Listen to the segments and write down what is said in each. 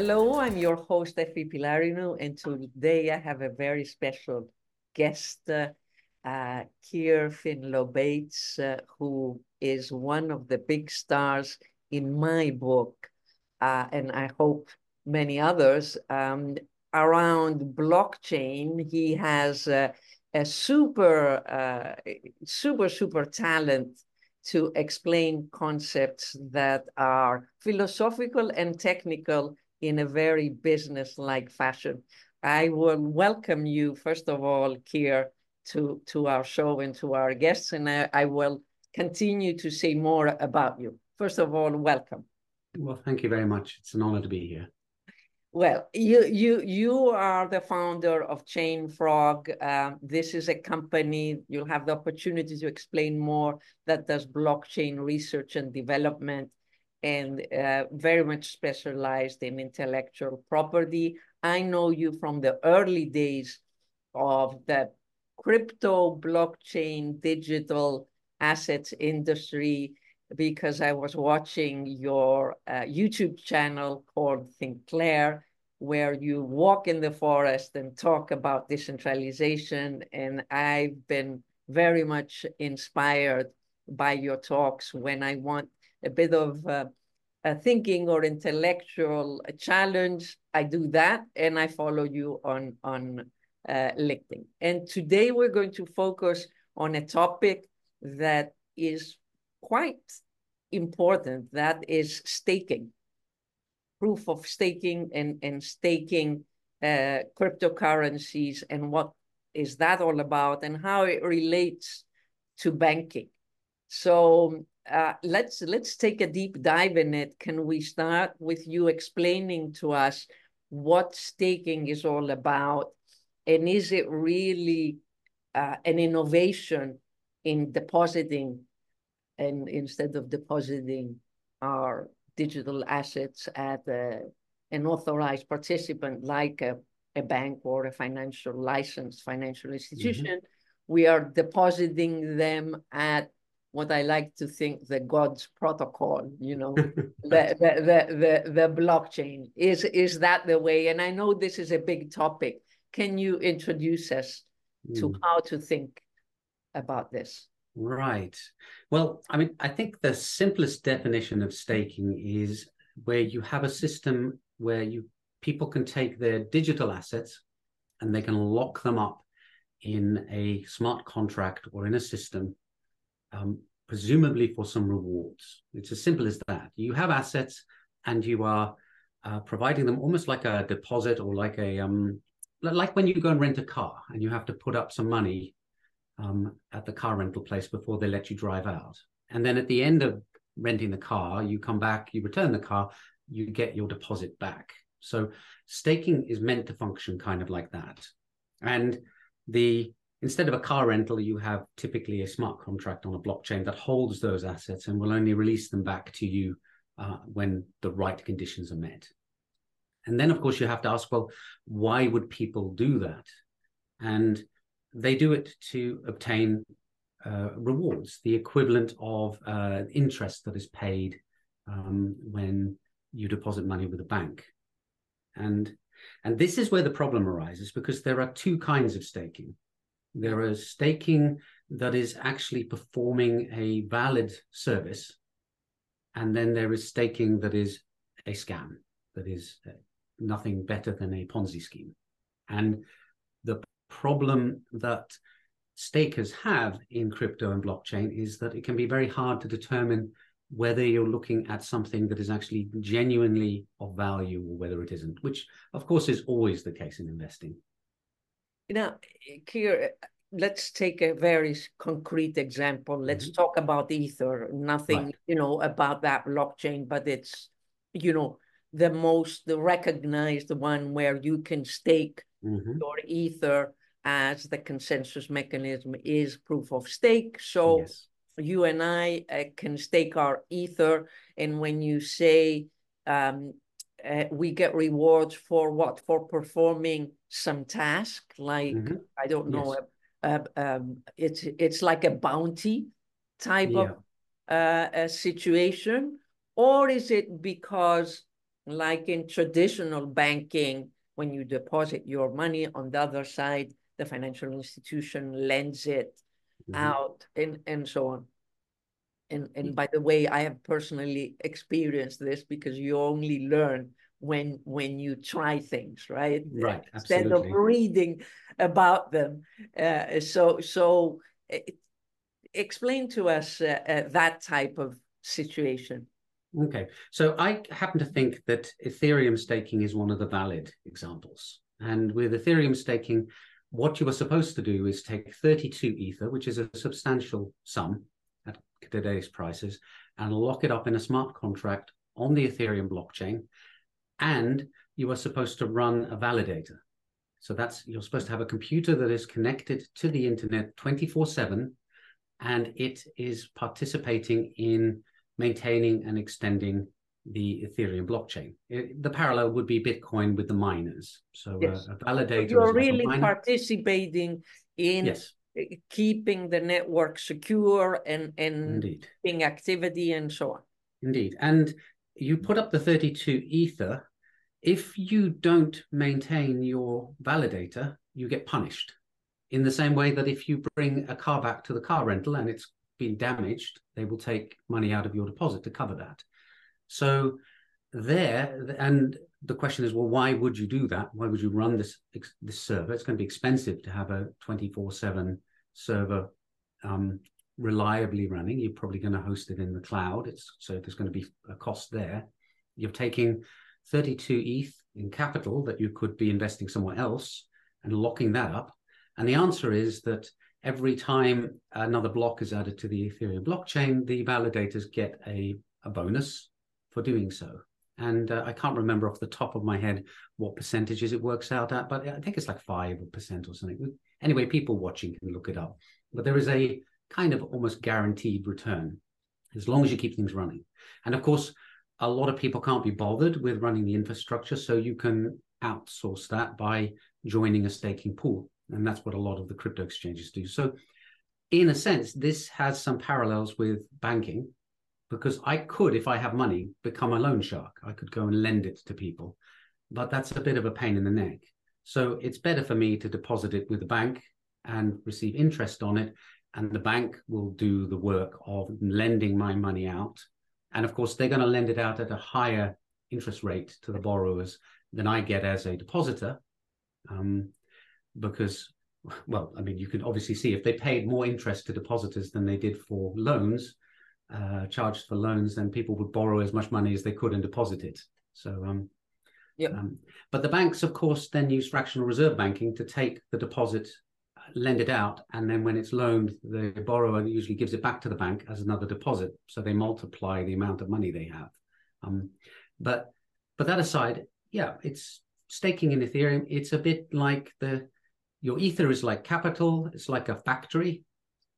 Hello, I'm your host, Effie Pilarino, and today I have a very special guest, uh, uh, Keir Finlow-Bates, uh, who is one of the big stars in my book, uh, and I hope many others, um, around blockchain. He has a super, uh, super, super talent to explain concepts that are philosophical and technical in a very business-like fashion. I will welcome you, first of all, Keir, to, to our show and to our guests, and I, I will continue to say more about you. First of all, welcome. Well, thank you very much. It's an honor to be here. Well, you you you are the founder of ChainFrog. Um, this is a company you'll have the opportunity to explain more that does blockchain research and development, and uh, very much specialized in intellectual property. I know you from the early days of the crypto, blockchain, digital assets industry because I was watching your uh, YouTube channel called Thinklair, where you walk in the forest and talk about decentralization. And I've been very much inspired by your talks when I want a bit of uh, a thinking or intellectual challenge. I do that, and I follow you on on uh, LinkedIn. And today we're going to focus on a topic that is quite important. That is staking, proof of staking and, and staking uh, cryptocurrencies and what is that all about and how it relates to banking. So uh, let's let's take a deep dive in it. Can we start with you explaining to us what staking is all about, and is it really uh, an innovation in depositing and instead of depositing our digital assets at a, an authorized participant like a, a bank or a financial licensed financial institution, mm -hmm. we are depositing them at what I like to think the God's protocol, you know, the, the, the, the, the blockchain. Is, is that the way? And I know this is a big topic. Can you introduce us to hmm. how to think about this? Right. Well, I mean, I think the simplest definition of staking is where you have a system where you people can take their digital assets and they can lock them up in a smart contract or in a system, um, presumably for some rewards. It's as simple as that. You have assets and you are uh, providing them almost like a deposit or like a um, like when you go and rent a car and you have to put up some money um, at the car rental place before they let you drive out. And then at the end of renting the car, you come back, you return the car, you get your deposit back. So staking is meant to function kind of like that. And the instead of a car rental, you have typically a smart contract on a blockchain that holds those assets and will only release them back to you uh, when the right conditions are met. And then, of course, you have to ask, well, why would people do that? And they do it to obtain uh, rewards, the equivalent of uh, interest that is paid um, when you deposit money with a bank. And, and this is where the problem arises because there are two kinds of staking. There is staking that is actually performing a valid service, and then there is staking that is a scam, that is uh, nothing better than a Ponzi scheme. And the problem that stakers have in crypto and blockchain is that it can be very hard to determine whether you're looking at something that is actually genuinely of value or whether it isn't, which of course is always the case in investing. Now, Keir, let's take a very concrete example. Let's mm -hmm. talk about Ether. Nothing, right. you know, about that blockchain, but it's, you know, the most the recognized one where you can stake mm -hmm. your Ether as the consensus mechanism is proof of stake. So yes. you and I uh, can stake our ether. And when you say um, uh, we get rewards for what? For performing some task, like, mm -hmm. I don't know, yes. uh, um, it's, it's like a bounty type yeah. of uh, a situation? Or is it because like in traditional banking, when you deposit your money on the other side, the financial institution lends it mm-hmm. out and, and so on. And, and by the way, I have personally experienced this because you only learn when when you try things, right? Right. Instead absolutely. of reading about them. Uh, so so uh, explain to us uh, uh, that type of situation. Okay, so I happen to think that Ethereum staking is one of the valid examples. And with Ethereum staking, what you are supposed to do is take 32 Ether, which is a substantial sum today's prices, and lock it up in a smart contract on the Ethereum blockchain. And you are supposed to run a validator. So that's you're supposed to have a computer that is connected to the internet 24 7 and it is participating in maintaining and extending the Ethereum blockchain. It, the parallel would be Bitcoin with the miners. So uh, a validator. You're really participating in yes. Keeping the network secure and and Indeed. being activity and so on. Indeed, and you put up the 32 ether. If you don't maintain your validator, you get punished in the same way that if you bring a car back to the car rental and it's been damaged, they will take money out of your deposit to cover that. So there, and the question is, well, why would you do that? Why would you run this this server? It's going to be expensive to have a twenty four seven server um, reliably running. You're probably going to host it in the cloud. It's so there's going to be a cost there. You're taking 32 ETH in capital that you could be investing somewhere else and locking that up and the answer is that every time another block is added to the Ethereum blockchain, the validators get a, a bonus for doing so. And uh, I can't remember off the top of my head what percentages it works out at, but I think it's like 5% or something. Anyway, people watching can look it up. But there is a kind of almost guaranteed return as long as you keep things running. And of course, a lot of people can't be bothered with running the infrastructure, so you can outsource that by joining a staking pool. And that's what a lot of the crypto exchanges do. So, in a sense, this has some parallels with banking because I could, if I have money, become a loan shark. I could go and lend it to people, but that's a bit of a pain in the neck. So, it's better for me to deposit it with the bank and receive interest on it. And the bank will do the work of lending my money out. And of course, they're going to lend it out at a higher interest rate to the borrowers than I get as a depositor. Um, because well, I mean, you can obviously see if they paid more interest to depositors than they did for loans, uh, charged for loans, then people would borrow as much money as they could and deposit it. So, um, yeah. Um, but the banks, of course, then use fractional reserve banking to take the deposit, lend it out, and then when it's loaned, the borrower usually gives it back to the bank as another deposit. So they multiply the amount of money they have. Um, but but that aside, yeah, it's staking in Ethereum. It's a bit like the your ether is like capital, it's like a factory.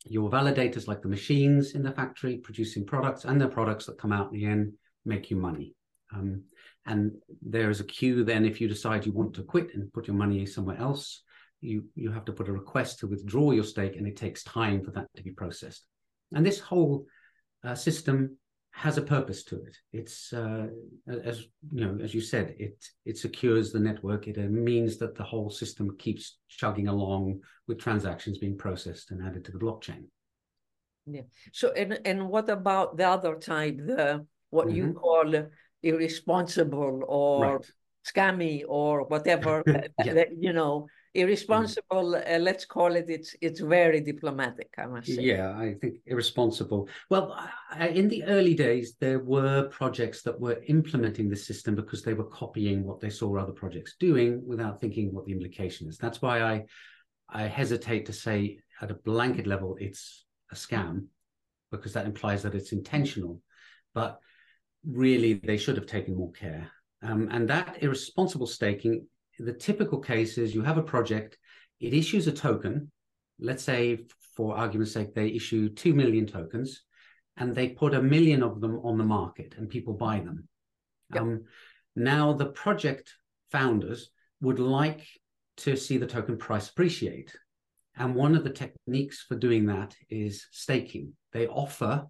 Your validators like the machines in the factory producing products, and the products that come out in the end make you money. Um, and there is a queue then if you decide you want to quit and put your money somewhere else, you, you have to put a request to withdraw your stake, and it takes time for that to be processed. And this whole uh, system has a purpose to it. It's uh, as you know, as you said, it it secures the network. It uh, means that the whole system keeps chugging along with transactions being processed and added to the blockchain. Yeah. So and and what about the other type, the what mm-hmm. you call irresponsible or right. scammy or whatever? yeah. you know, irresponsible uh, let's call it it's it's very diplomatic i must say. Yeah i think irresponsible. Well I, in the early days there were projects that were implementing the system because they were copying what they saw other projects doing without thinking what the implication is. That's why i i hesitate to say at a blanket level it's a scam because that implies that it's intentional. But really they should have taken more care. Um, and that irresponsible staking the typical case is you have a project, it issues a token. Let's say, for argument's sake, they issue 2 million tokens and they put a million of them on the market and people buy them. Yep. Um, now, the project founders would like to see the token price appreciate. And one of the techniques for doing that is staking. They offer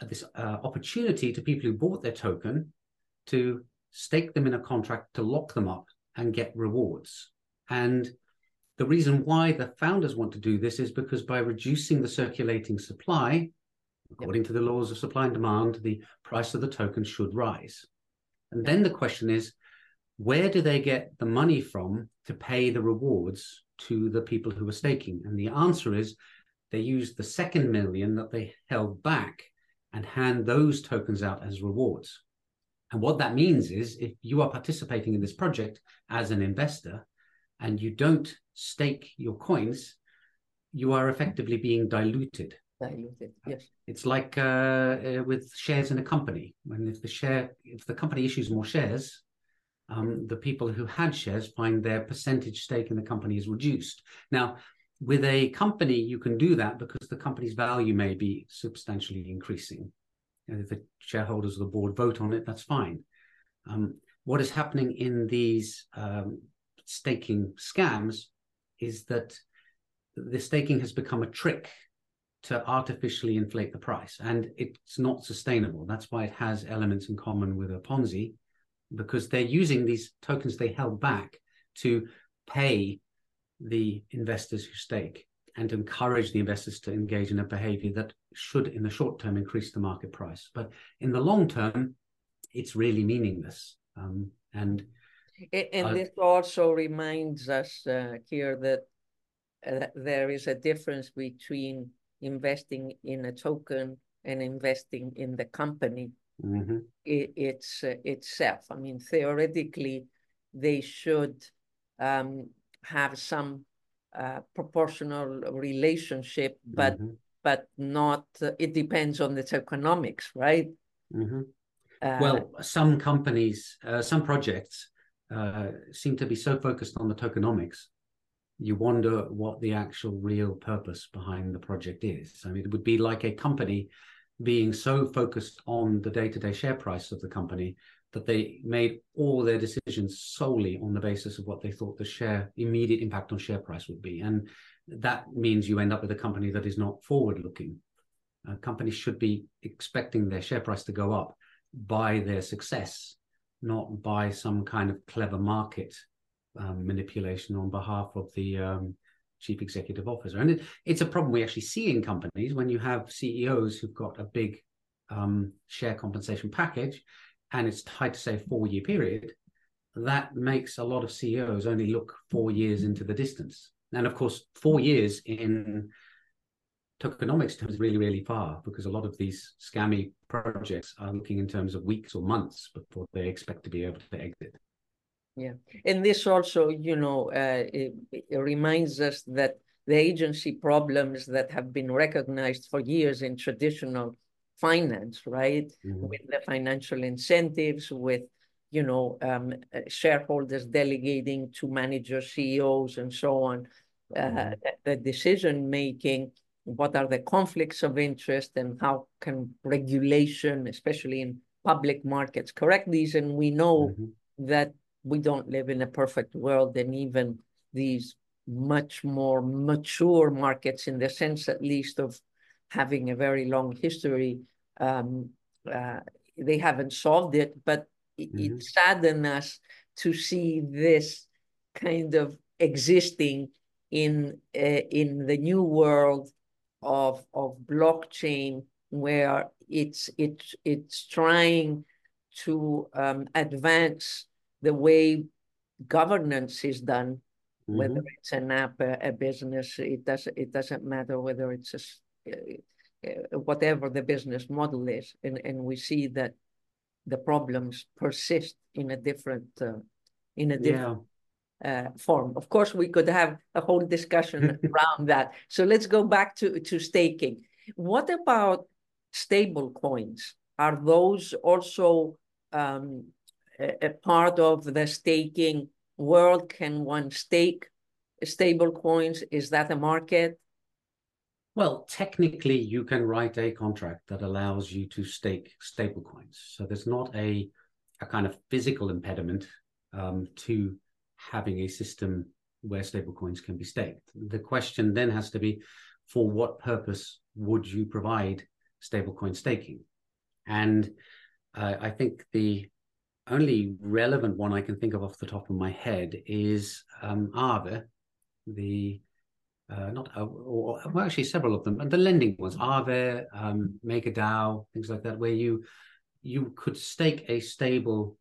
this uh, opportunity to people who bought their token to stake them in a contract to lock them up and get rewards. And the reason why the founders want to do this is because by reducing the circulating supply, according to the laws of supply and demand, the price of the token should rise. And then the question is, where do they get the money from to pay the rewards to the people who are staking? And the answer is they use the second million that they held back and hand those tokens out as rewards. And what that means is if you are participating in this project as an investor and you don't stake your coins, you are effectively being diluted. Diluted, yes. It's like uh, uh, with shares in a company. When if the share, if the company issues more shares, um, the people who had shares find their percentage stake in the company is reduced. Now, with a company, you can do that because the company's value may be substantially increasing. And if the shareholders of the board vote on it, that's fine. Um, what is happening in these um, staking scams is that the staking has become a trick to artificially inflate the price, and it's not sustainable. That's why it has elements in common with a Ponzi, because they're using these tokens they held back to pay the investors who stake and encourage the investors to engage in a behavior that should, in the short term, increase the market price. But in the long term, it's really meaningless. Um, and and uh, this also reminds us uh, here that uh, there is a difference between investing in a token and investing in the company mm-hmm. it, it's uh, itself. I mean, theoretically, they should um, have some uh, proportional relationship, but mm-hmm. but not. Uh, it depends on the tokenomics, right? Mm-hmm. Uh, well, some companies, uh, some projects uh, seem to be so focused on the tokenomics. You wonder what the actual real purpose behind the project is. I mean, it would be like a company being so focused on the day-to-day share price of the company that they made all their decisions solely on the basis of what they thought the share immediate impact on share price would be. And that means you end up with a company that is not forward looking uh, companies should be expecting their share price to go up by their success not by some kind of clever market um, manipulation on behalf of the um, chief executive officer. And it, it's a problem we actually see in companies when you have ceos who've got a big um, share compensation package and it's tied to say four year period, that makes a lot of CEOs only look four years into the distance. And of course, four years in tokenomics terms really, really far because a lot of these scammy projects are looking in terms of weeks or months before they expect to be able to exit. Yeah. And this also, you know, uh, it, it reminds us that the agency problems that have been recognized for years in traditional finance, right? Mm-hmm. With the financial incentives, with you know um, uh, shareholders delegating to managers, CEOs, and so on. Uh, mm-hmm. the decision making. What are the conflicts of interest, and how can regulation, especially in public markets, correct these? And we know mm-hmm. that we don't live in a perfect world, and even these much more mature markets, in the sense at least of having a very long history, um, uh, they haven't solved it, but it, mm-hmm. it saddened us to see this kind of existing in uh, in the new world of of blockchain where it's it's it's trying to um, advance the way governance is done mm-hmm. whether it's an app a, a, business it doesn't it doesn't matter whether it's a whatever the business model is, and, and we see that the problems persist in a different uh, in a different yeah. uh, form. Of course, we could have a whole discussion around that. So let's go back to to staking. What about stable coins? Are those also um, a, a part of the staking world? Can one stake stable coins? Is that a market? Well, technically, you can write a contract that allows you to stake stablecoins. So there's not a a kind of physical impediment um, to having a system where stablecoins can be staked. The question then has to be, for what purpose would you provide stablecoin staking? And uh, I think the only relevant one I can think of off the top of my head is um, the uh, not uh, or, well, actually several of them, and the lending ones, Aave, um, MakerDAO, things like that, where you you could stake a stable,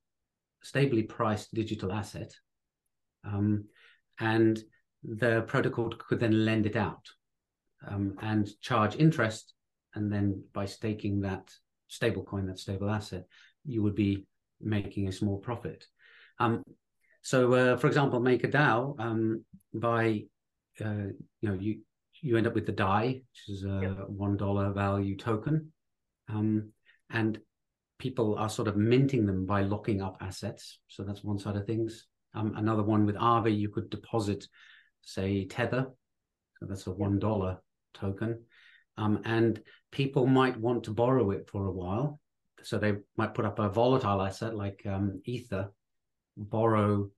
stably priced digital asset, um, and the protocol could then lend it out um, and charge interest, and then by staking that stable coin, that stable asset, you would be making a small profit. Um, so, uh, for example, MakerDAO um, by uh, you know you you end up with the DAI, which is a one dollar value token, um, and people are sort of minting them by locking up assets. So that's one side of things. Um, another one with Aave, you could deposit, say, Tether. So that's a one dollar token, um, and people might want to borrow it for a while. So they might put up a volatile asset like um, Ether, borrow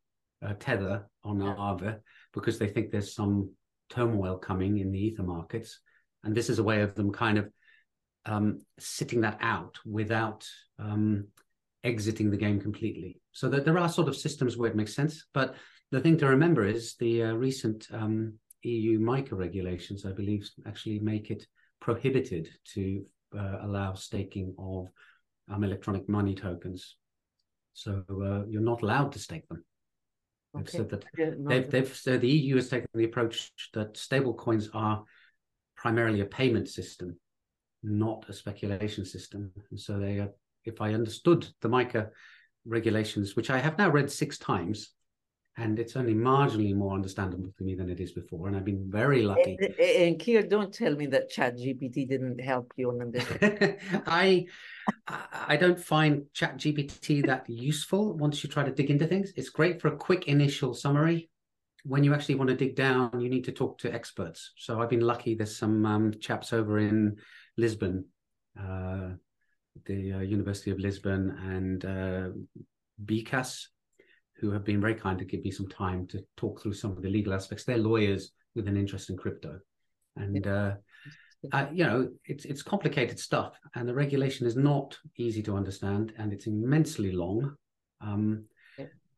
uh, Tether on yeah. Aave because they think there's some turmoil coming in the Ether markets, and this is a way of them kind of um, sitting that out without um, exiting the game completely. So that there are sort of systems where it makes sense, but the thing to remember is the uh, recent um, EU MiCA regulations, I believe, actually make it prohibited to uh, allow staking of um, electronic money tokens. So uh, you're not allowed to stake them. Okay. They've said that they've, they've said the EU has taken the approach that stable coins are primarily a payment system, not a speculation system. And so they, are, if I understood the MiCA regulations, which I have now read six times, and it's only marginally more understandable to me than it is before. And I've been very lucky. And, and Keir, don't tell me that Chat GPT didn't help you on this. I I don't find Chat GPT that useful once you try to dig into things. It's great for a quick initial summary. When you actually want to dig down, you need to talk to experts. So I've been lucky. There's some um, chaps over in Lisbon, uh, the uh, University of Lisbon, and uh, BCAS who have been very kind to give me some time to talk through some of the legal aspects. They're lawyers with an interest in crypto, and uh, uh, you know it's it's complicated stuff, and the regulation is not easy to understand, and it's immensely long. Um,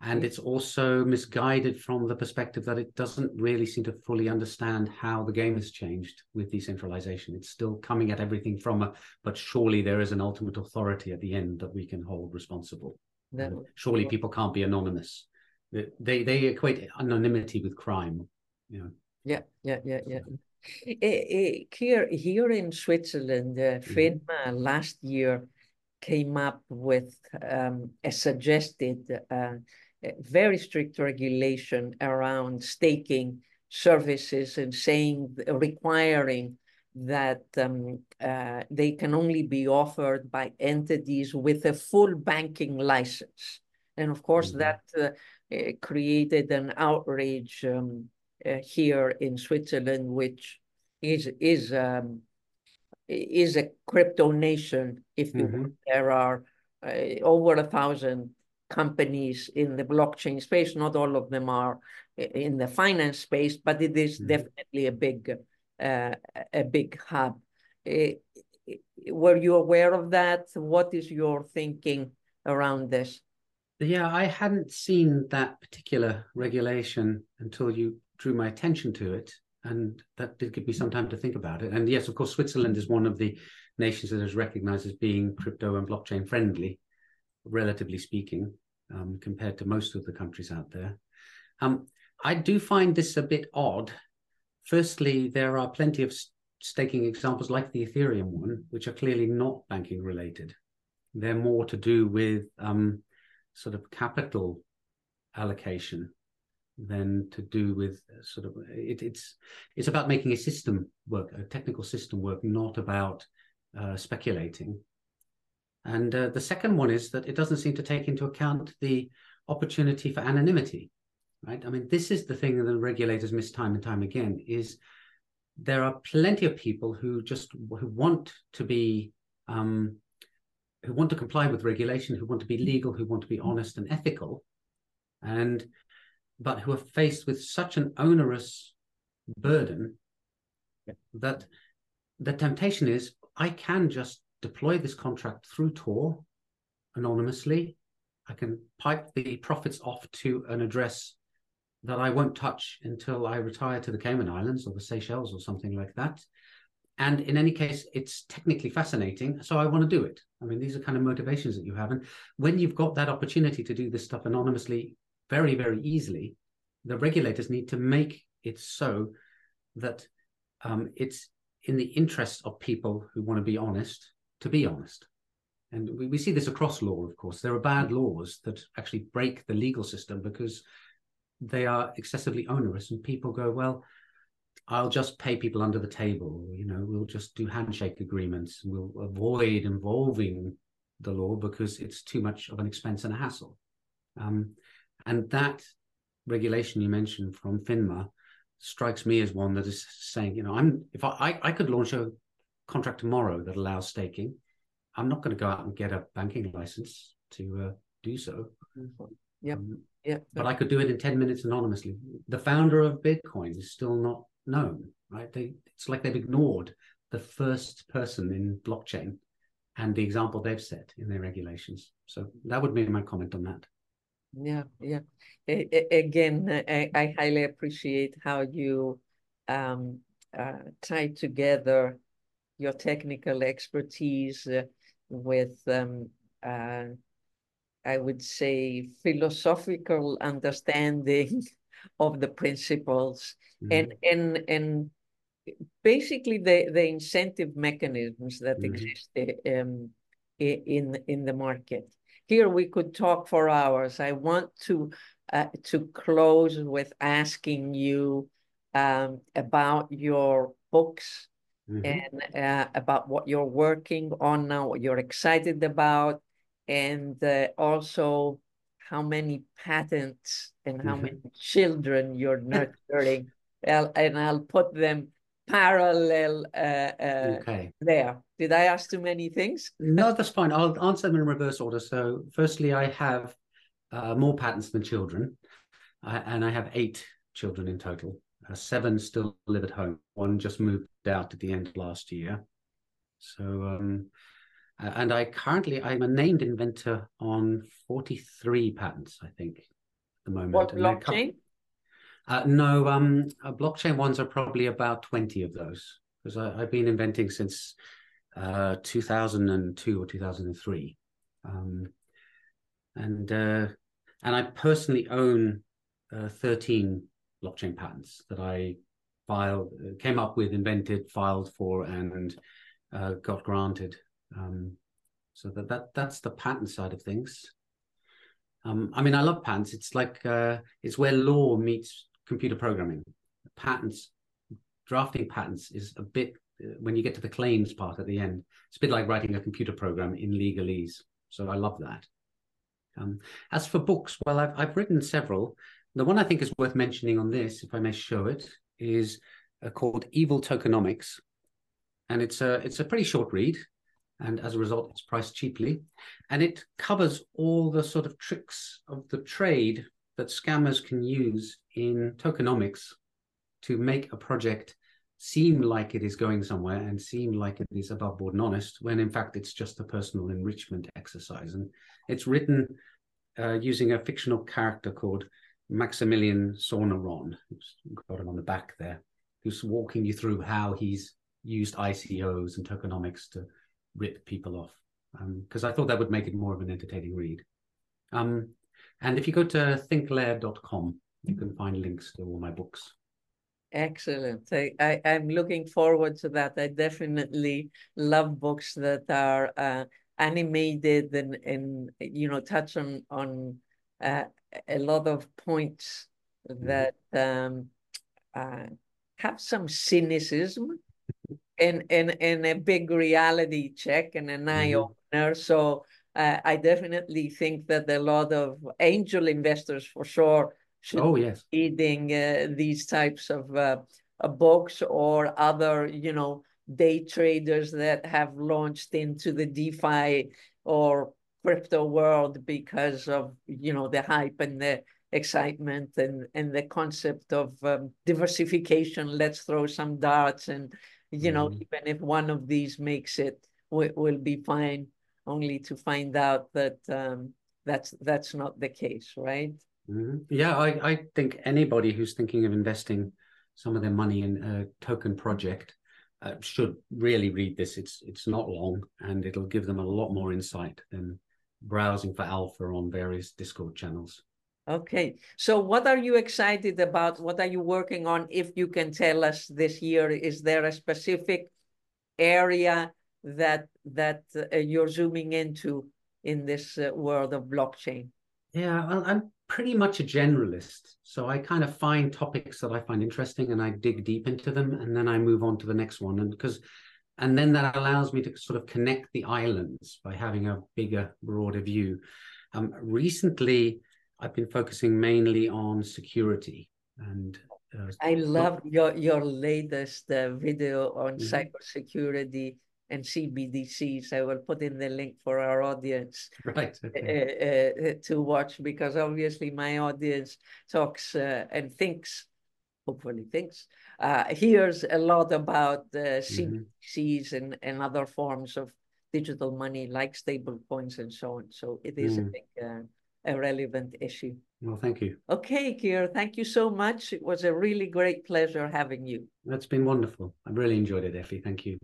and it's also misguided from the perspective that it doesn't really seem to fully understand how the game has changed with decentralization. It's still coming at everything from a, but surely there is an ultimate authority at the end that we can hold responsible. That, surely people can't be anonymous. They they equate anonymity with crime. You know. Yeah, yeah, yeah, yeah. Uh, uh, here, here in Switzerland, uh, FINMA mm-hmm. last year came up with um, a suggested uh, a very strict regulation around staking services and saying requiring that um, uh, they can only be offered by entities with a full banking license. And of course, mm -hmm. that uh, uh, created an outrage um, uh, here in Switzerland, which is is um, is a crypto nation. If mm -hmm. there are uh, over a thousand companies in the blockchain space, not all of them are uh, in the finance space, but it is mm -hmm. definitely a big uh, a big hub. Uh, were you aware of that? What is your thinking around this? Yeah, I hadn't seen that particular regulation until you drew my attention to it. And that did give me some time to think about it. And yes, of course, Switzerland is one of the nations that is recognized as being crypto and blockchain friendly, relatively speaking, um, compared to most of the countries out there. Um, I do find this a bit odd Firstly, there are plenty of staking examples like the Ethereum one, which are clearly not banking related. They're more to do with um, sort of capital allocation than to do with sort of it, it's it's about making a system work, a technical system work, not about uh, speculating. And uh, the second one is that it doesn't seem to take into account the opportunity for anonymity right? I mean, this is the thing that the regulators miss time and time again is there are plenty of people who just who want to be um, who want to comply with regulation, who want to be legal, who want to be honest and ethical, and but who are faced with such an onerous burden yeah. that the temptation is I can just deploy this contract through Tor anonymously I can pipe the profits off to an address that I won't touch until I retire to the Cayman Islands or the Seychelles or something like that. And in any case, it's technically fascinating. So I want to do it. I mean, these are kind of motivations that you have. And when you've got that opportunity to do this stuff anonymously very, very easily, the regulators need to make it so that um, it's in the interest of people who want to be honest to be honest. And we, we see this across law, of course. There are bad laws that actually break the legal system because they are excessively onerous, and people go, well, I'll just pay people under the table. You know, we'll just do handshake agreements. We'll avoid involving the law because it's too much of an expense and a hassle. Um, and that regulation you mentioned from FINMA strikes me as one that is saying, you know, I'm if I I, I could launch a contract tomorrow that allows staking, I'm not going to go out and get a banking license to uh, do so. Yep. Um, yeah. But I could do it in 10 minutes anonymously. The founder of Bitcoin is still not known, right? They, it's like they've ignored the first person in blockchain and the example they've set in their regulations. So that would be my comment on that. Yeah, yeah. again, I, I, highly appreciate how you um, uh, tie together your technical expertise uh, with, um, uh, I would say, philosophical understanding of the principles mm-hmm. and and and basically the the incentive mechanisms that mm-hmm. exist um, in in the market. Here we could talk for hours. I want to uh, to close with asking you um, about your books mm-hmm. and uh, about what you're working on now, what you're excited about, and uh, also how many patents and how mm-hmm. many children you're nurturing. and I'll put them parallel uh, uh, okay. there. Did I ask too many things? no, that's fine. I'll answer them in reverse order. So, firstly, I have uh, more patents than children, I, and I have eight children in total. Uh, seven still live at home. One just moved out at the end of last year. So, um, and I currently I'm a named inventor on 43 patents, I think, at the moment. What blockchain? Uh, no, um, uh, blockchain ones are probably about 20 of those because I've been inventing since uh, 2002 or 2003. Um, and uh, and I personally own uh, 13 blockchain patents that I filed, uh, came up with, invented, filed for, and uh, got granted. Um, so that, that that's the patent side of things. Um, I mean, I love patents. It's like uh, it's where law meets computer programming. Patents, drafting patents is a bit uh, when you get to the claims part at the end. It's a bit like writing a computer program in legalese. So I love that. Um, as for books, well, I've I've written several. The one I think is worth mentioning on this, if I may show it, is uh, called Evil Tokenomics, and it's a it's a pretty short read, and as a result, it's priced cheaply, and it covers all the sort of tricks of the trade that scammers can use in tokenomics to make a project seem like it is going somewhere and seem like it is above board and honest, when in fact it's just a personal enrichment exercise. And it's written uh, using a fictional character called Maximilian Sauneron, who's got him on the back there, who's walking you through how he's used ICOs and tokenomics to rip people off. Because um, I thought that would make it more of an entertaining read. Um, and if you go to thinklair.com, you can find links to all my books. Excellent. I, I, am looking forward to that. I definitely love books that are uh, animated and, and, you know, touch on, on uh, a lot of points mm-hmm. that um, uh, have some cynicism and, and, and a big reality check and an eye opener. Mm-hmm. So uh, I definitely think that a lot of angel investors, for sure, should oh, yes. be reading uh, these types of uh, books or other, you know, day traders that have launched into the DeFi or crypto world because of you know the hype and the excitement and and the concept of um, diversification let's throw some darts and you know mm. even if one of these makes it we, will be fine only to find out that um, that's that's not the case, right? Mm-hmm. Yeah, I, I think anybody who's thinking of investing some of their money in a token project uh, should really read this. It's it's not long, and it'll give them a lot more insight than browsing for alpha on various Discord channels. Okay, so what are you excited about? What are you working on? If you can tell us this year, is there a specific area that that uh, you're zooming into in this uh, world of blockchain? Yeah, well, I'm pretty much a generalist. So I kind of find topics that I find interesting and I dig deep into them and then I move on to the next one. And because and then that allows me to sort of connect the islands by having a bigger, broader view. Um, recently, I've been focusing mainly on security and. Uh, I love your your latest uh, video on mm-hmm. cybersecurity and CBDCs. I will put in the link for our audience right, okay. uh, uh, to watch because obviously my audience talks uh, and thinks, hopefully thinks, uh, hears a lot about CBDCs mm-hmm. and, and other forms of digital money like stable coins and so on. So it is, mm. I think, uh, a relevant issue. Well, thank you. Okay, Keir, thank you so much. It was a really great pleasure having you. That's been wonderful. I really enjoyed it, Effie. Thank you.